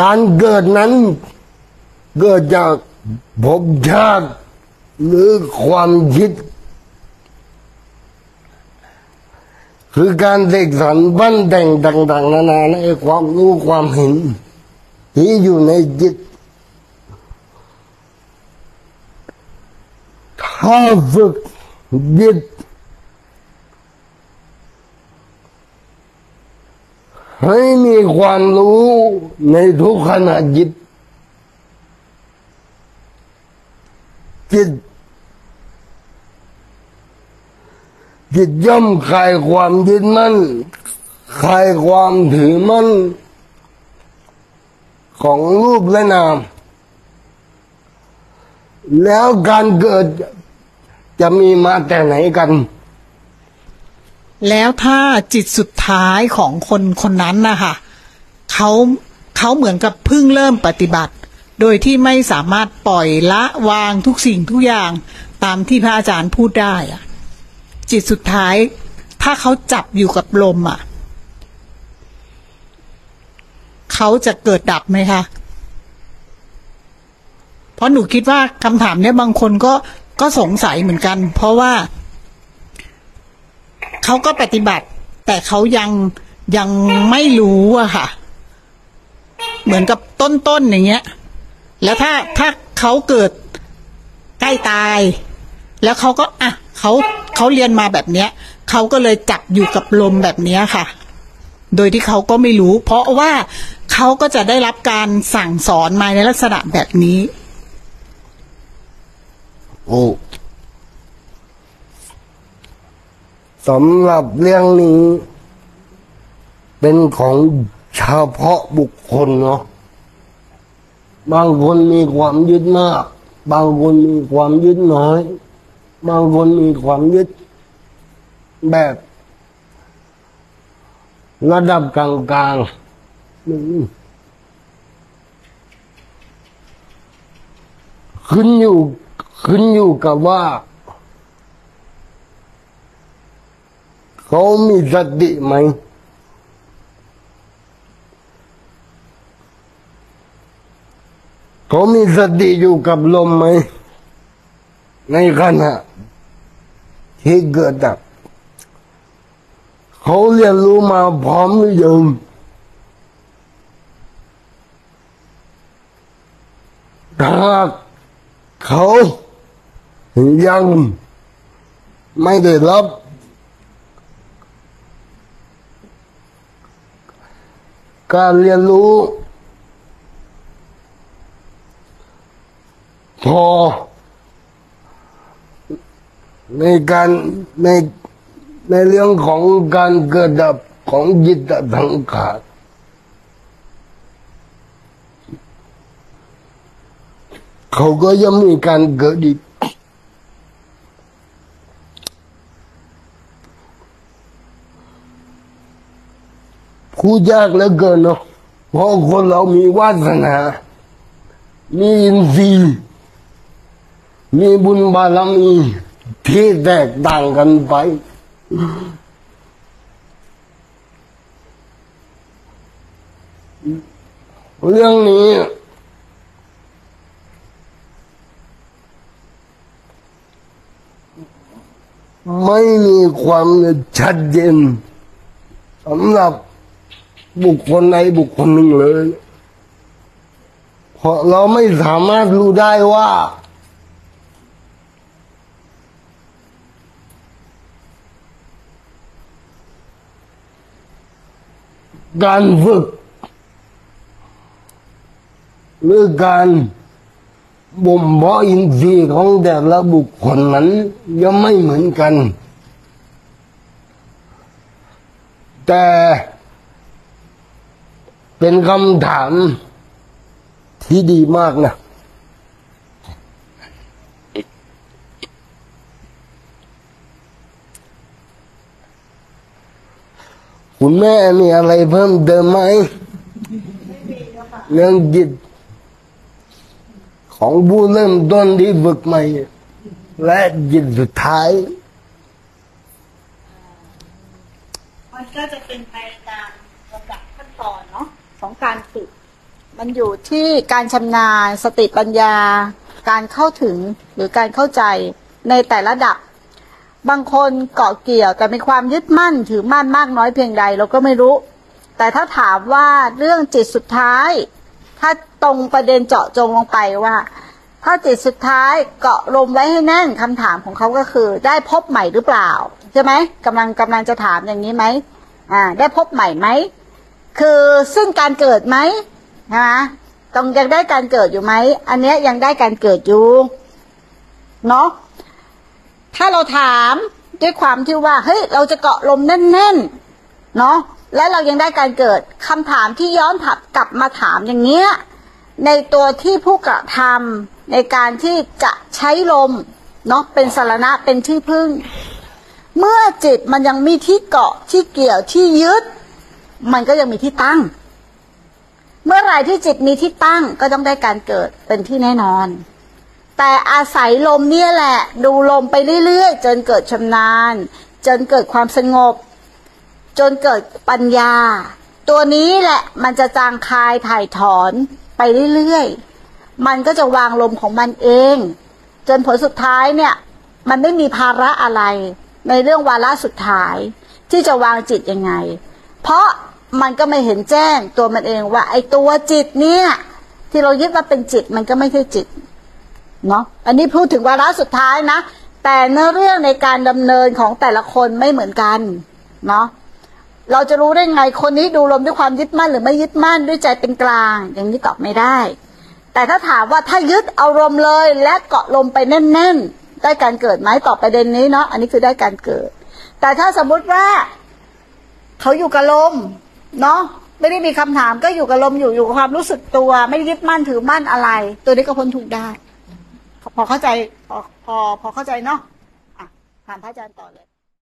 การเกิดนั้น เกิดจากภพชาติ หรือความคิด คือการเด็กสรรบั้นแต่งต่างๆนานาในความรู้ความเห็น ที่อยู่ในจิต ถ้าฝึกจิต ให้มีความรู้ในทุกขณะจิต จิต จิตย่อมคลายความยึดมั่นคลายความถือมั่น ของรูปและนาม แล้วการเกิดจะมีมาแต่ไหนกัน แล้วถ้าจิตสุดท้ายของคนคนนั้นนะคะเขาเขาเหมือนกับเพิ่งเริ่มปฏิบัติ โดยที่ไม่สามารถปล่อยละวางทุกสิ่งทุกอย่างตามที่พระอาจารย์พูดได้อะจิตสุดท้ายถ้าเขาจับอยู่กับลมอะเขาจะเกิดดับไหมคะ เพราะหนูคิดว่าคำถามเนี้ยบางคนก็ก็สงสัยเหมือนกัน เพราะว่า เขาก็ปฏิบัติ แต่เขายังยังไม่รู้อะค่ะ เหมือนกับต้นๆอย่างเงี้ย แล้วถ้าถ้าเขาเกิดใกล้ตาย แล้วเขาก็อะเขาเขาเรียนมาแบบเนี้ยเขาก็เลยจับอยู่กับลมแบบเนี้ยค่ะ โดยที่เขาก็ไม่รู้ เพราะว่าเขาก็จะได้รับการสั่งสอนมาในลักษณะแบบนี้ โอ้ สำหรับเรื่องนี้ เป็นของเฉพาะบุคคลเนาะบางคนมีความยึดมาก บางคนมีความยึดน้อย บางคนมีความยึดแบบ ระดับกลางๆอืมขึ้นอยู่ขึ้นอยู่กับว่า เขามีสติไหมเขามีสติอยู่กับลมไหม ในขณะที่เกิดดับเขาเรียนรู้มาพร้อมหรือยังถ้าเขายังไม่ได้รับ การเรียนรู้ พอ ในการในในเรื่องของการเกิดดับของจิตสังขารเขาก็ยังมีการเกิดอีก พูดยากเหลือเกินเนาะเพราะคนเรามีวาสนา มีอินทรีย์มีบุญบารมีที่แตกต่างกันไป เรื่องนี้ไม่มีความชัดเจนสำหรับ บุคคลใดบุคคลหนึ่งเลย เพราะเราไม่สามารถรู้ได้ว่า การฝึกหรือการบ่มเพาะอินทรีย์ของแต่ละบุคคลนั้นย่อมไม่เหมือนกัน แต่ เป็นคำถามที่ดีมากนะ คุณแม่มีอะไรเพิ่มเติมไหมเรื่องจิตของผู้เริ่มต้นที่ฝึกใหม่ และจิตสุดท้าย มันก็จะเป็นไปตามลำดับขั้นตอนเนาะ ของการฝึก มันอยู่ที่การชำนาญสติปัญญา การเข้าถึงหรือการเข้าใจในแต่ละระดับบางคนเกาะเกี่ยวแต่มีความยึดมั่นถือมั่นมากน้อยเพียงใดเราก็ไม่รู้ แต่ถ้าถามว่าเรื่องจิตสุดท้าย ถ้าตรงประเด็นเจาะจงลงไปว่า ถ้าจิตสุดท้ายเกาะลมไว้ให้แน่นคำถามของเขาก็คือ ได้พบใหม่หรือเปล่า ใช่ไหมกำลังกำลังจะถามอย่างนี้ไหมอ่าได้พบใหม่ไหม คือซึ่งการเกิดไหมใช่ไหมต้องยังได้การเกิดอยู่ไหม อันเนี้ยยังได้การเกิดอยู่ เนาะ ถ้าเราถามด้วยความที่ว่า เฮ้ย เราจะเกาะลมแน่นๆ เนาะ และเรายังได้การเกิดคำถามที่ย้อนถับกลับมาถามอย่างเงี้ย ในตัวที่ผู้กระทำในการที่จะใช้ลม เนาะ เป็นสารณะเป็นที่พึ่ง เมื่อจิตมันยังมีที่เกาะที่เกี่ยวที่ยึด มันก็ยังมีที่ตั้ง เมื่อไรที่จิตมีที่ตั้งก็ต้องได้การเกิดเป็นที่แน่นอน แต่อาศัยลมเนี่ยแหละ ดูลมไปเรื่อยๆ จนเกิดชำนาญ จนเกิดความสงบ จนเกิดปัญญา ตัวนี้แหละมันจะจางคายถ่ายถอนไปเรื่อยๆ มันก็จะวางลมของมันเอง จนผลสุดท้ายเนี่ย มันไม่มีภาระอะไรในเรื่องวาระสุดท้ายที่จะวางจิตยังไง เพราะ มันก็ไม่เห็นแจ้งตัวมันเองว่า ไอ้ตัวจิตเนี่ย ที่เรายึดว่าเป็นจิตมันก็ไม่ใช่จิตเนาะอันนี้พูดถึงวาระสุดท้ายนะ แต่เนื้อเรื่องในการดำเนินของแต่ละคนไม่เหมือนกันเนาะเราจะรู้ได้ไงคนนี้ดูลมด้วยความยึดมั่นหรือไม่ยึดมั่นด้วยใจเป็นกลาง อย่างนี้ตอบไม่ได้ แต่ถ้าถามว่าถ้ายึดอารมณ์เลยและเกาะลมไปแน่น ๆ ได้การเกิดไหมตอบประเด็นนี้เนาะอันนี้คือได้การเกิด แต่ถ้าสมมุติว่า เขาอยู่กับลม เนาะไม่ได้มีคำถามก็อยู่กับลมอยู่อยู่กับความรู้สึกตัว ไม่ได้ยึดมั่นถือมั่นอะไร ตัวนี้ก็พ้นทุกได้พอเข้าใจพอพอพอเข้าใจเนาะอะถามพระอาจารย์ต่อเลย